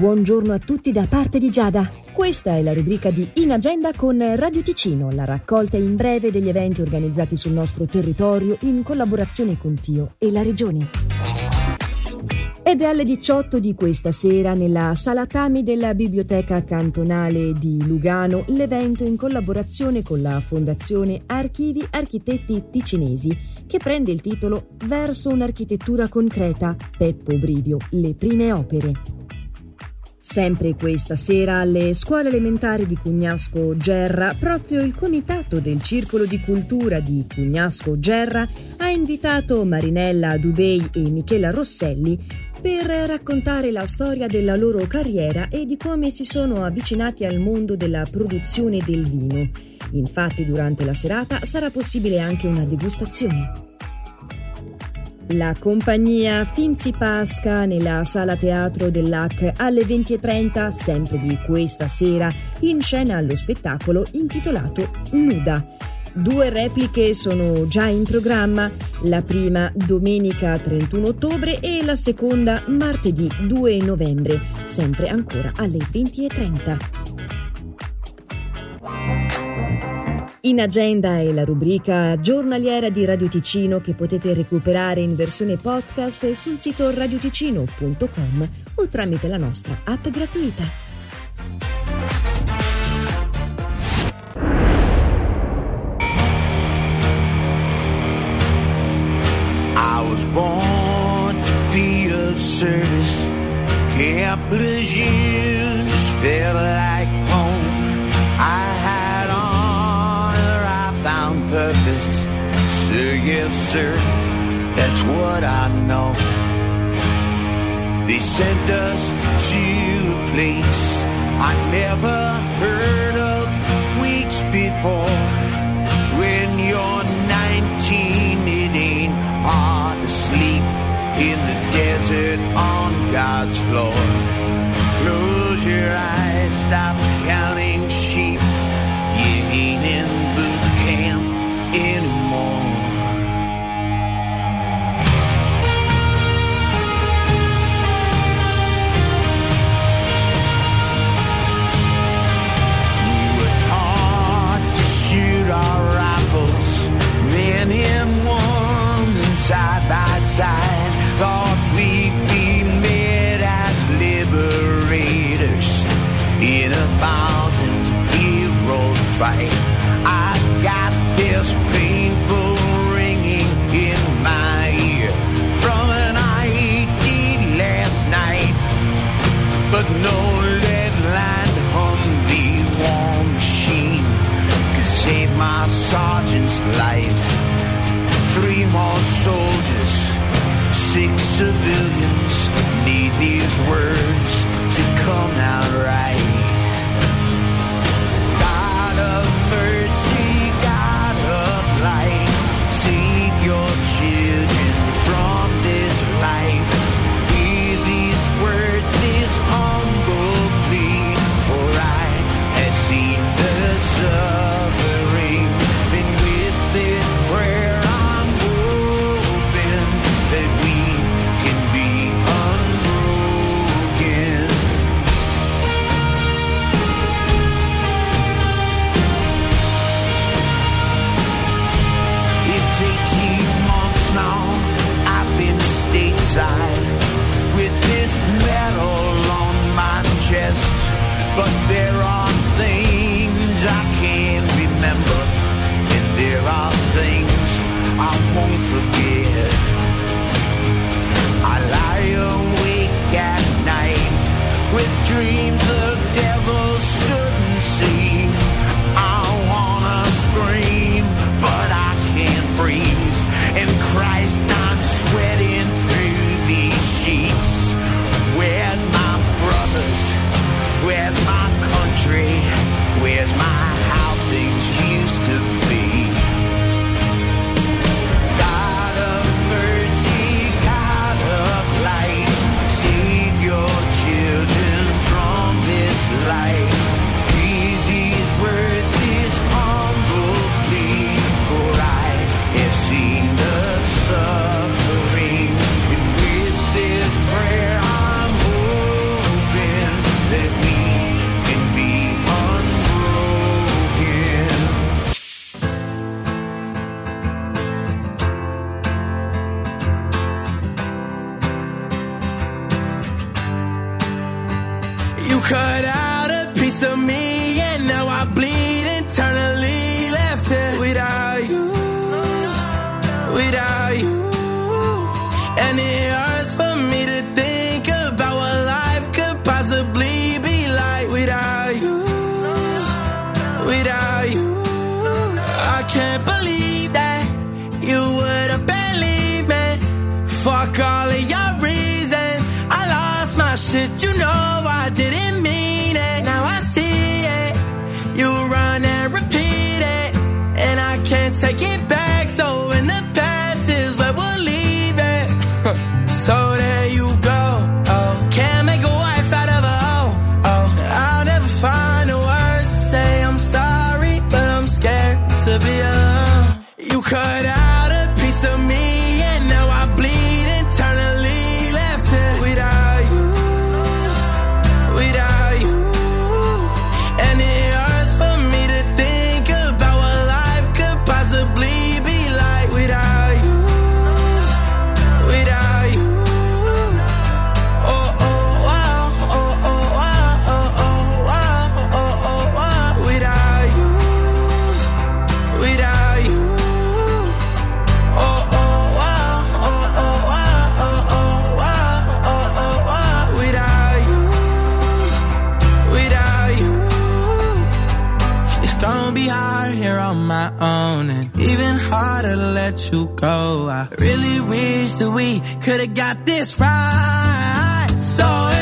buongiorno a tutti da parte di Giada. Questa è la rubrica di In Agenda con Radio Ticino, la raccolta in breve degli eventi organizzati sul nostro territorio in collaborazione con Tio e la Regione. Ed è alle 18 di questa sera nella sala Tami della Biblioteca Cantonale di Lugano l'evento in collaborazione con la Fondazione Archivi Architetti Ticinesi che prende il titolo Verso un'architettura concreta, Peppo Brivio, le prime opere. Sempre questa sera alle scuole elementari di Cugnasco Gerra, proprio il comitato del Circolo di Cultura di Cugnasco Gerra ha invitato Marinella Dubei e Michela Rosselli per raccontare la storia della loro carriera e di come si sono avvicinati al mondo della produzione del vino. Infatti durante la serata sarà possibile anche una degustazione. La compagnia Finzi Pasca nella sala teatro dell'AC alle 20.30, sempre di questa sera, in scena lo spettacolo intitolato Nuda. Due repliche sono già in programma, la prima domenica 31 ottobre e la seconda martedì 2 novembre, sempre ancora alle 20.30. In agenda è la rubrica giornaliera di Radio Ticino che potete recuperare in versione podcast sul sito radioticino.com o tramite la nostra app gratuita. I was born to be of service. Camp Lejeune just felt like home. Yes, sir, that's what I know. They sent us to a place I never heard of weeks before. When you're 19, it ain't hard to sleep in the desert on God's floor. Close your eyes, stop counting sheep. You ain't in fight. But there cut out a piece of me, and now I bleed internally. Left here without you, without you, and it hurts for me to think about what life could possibly be like without you, without you. I can't believe that you would have believed me. Fuck all of your reasons. I lost my shit, you know I didn't take it back. Let you go. I really wish that we could've got this right. So